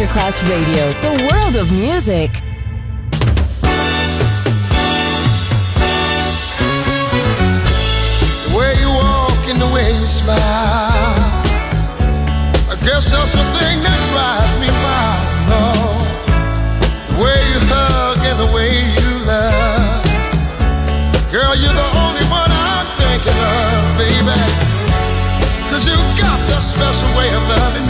Masterclass Radio, the world of music. The way you walk and the way you smile. I guess that's the thing that drives me wild. No. The way you hug and the way you love. Girl, you're the only one I'm thinking of, baby. Cause you got special way of loving me.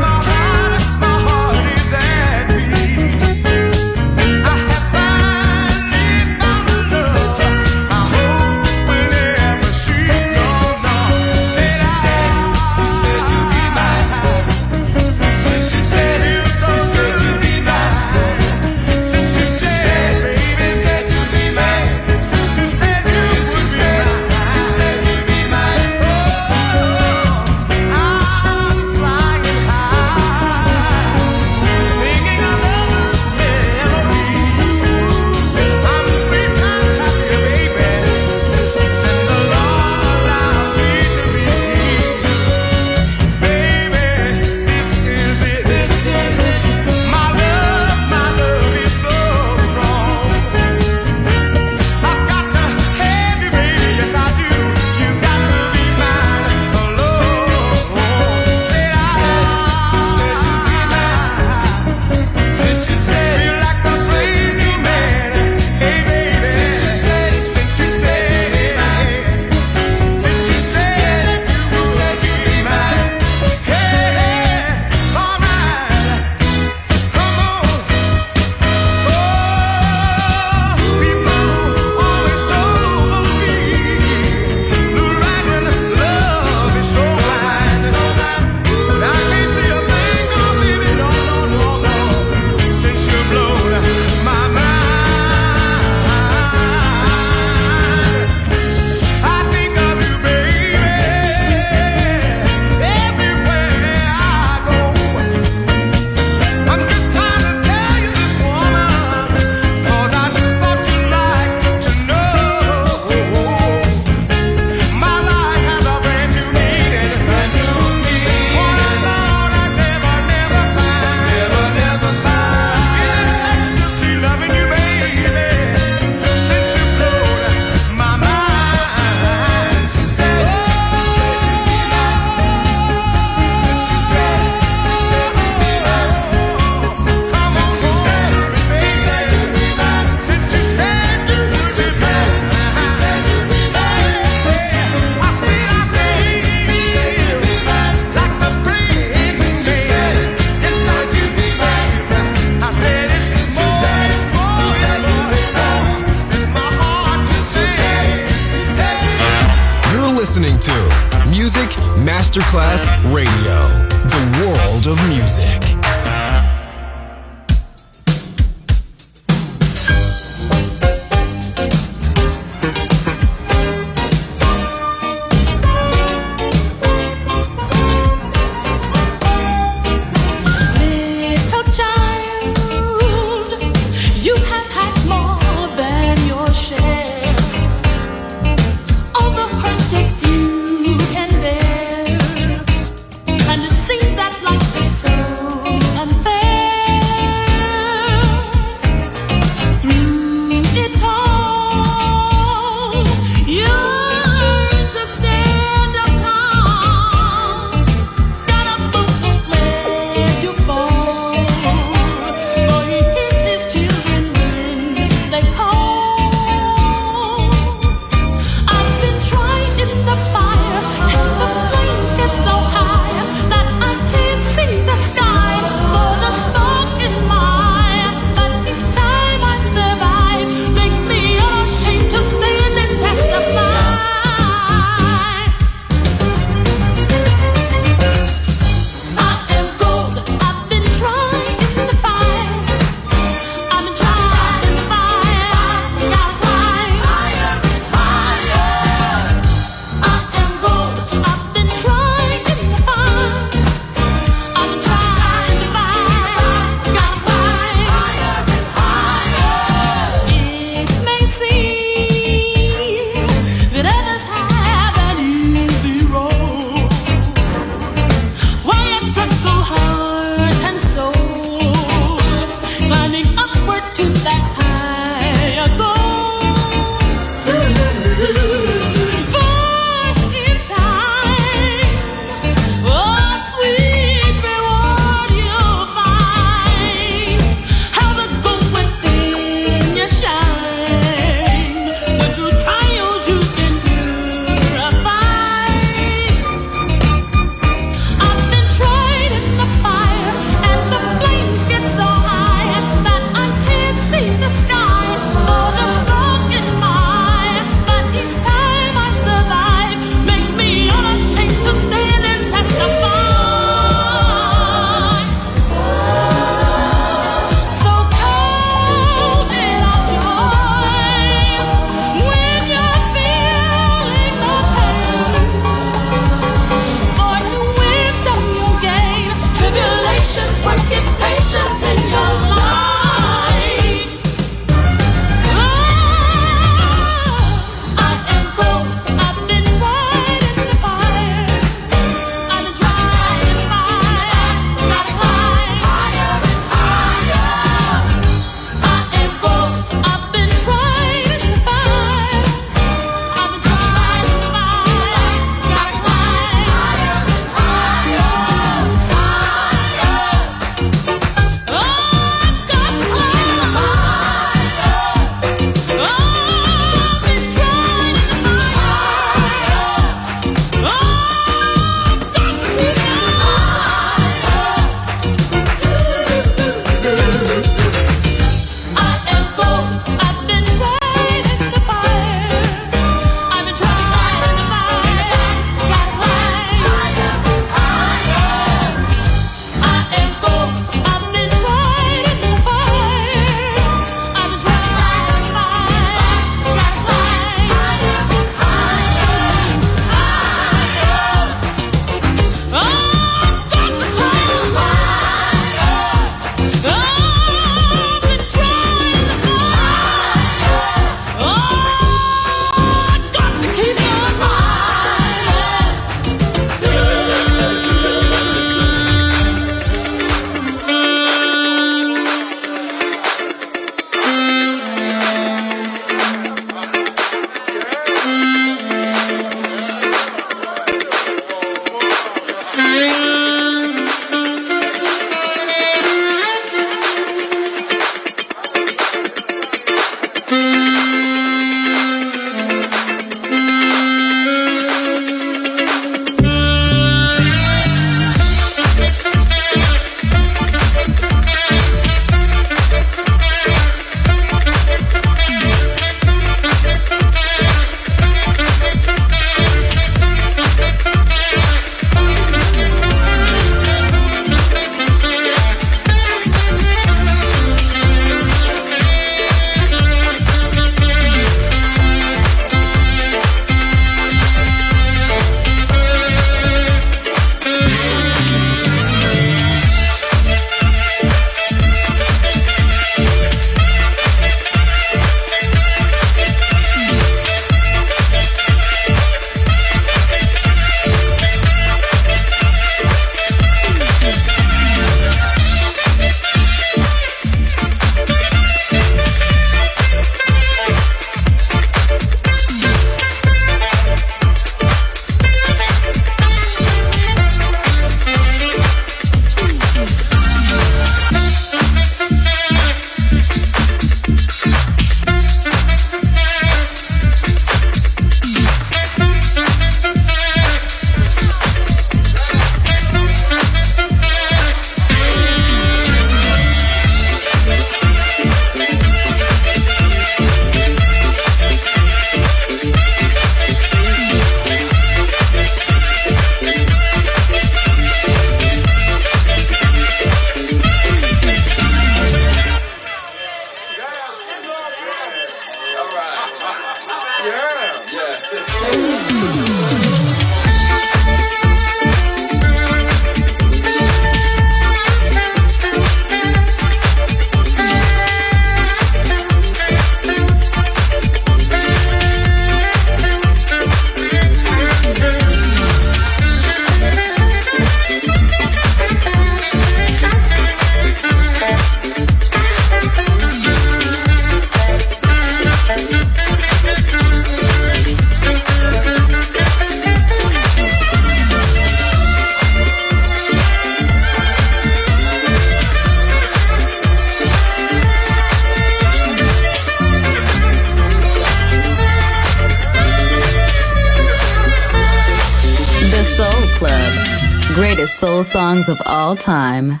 All time.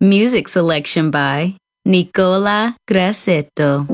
Music selection by Nicola Grassetto.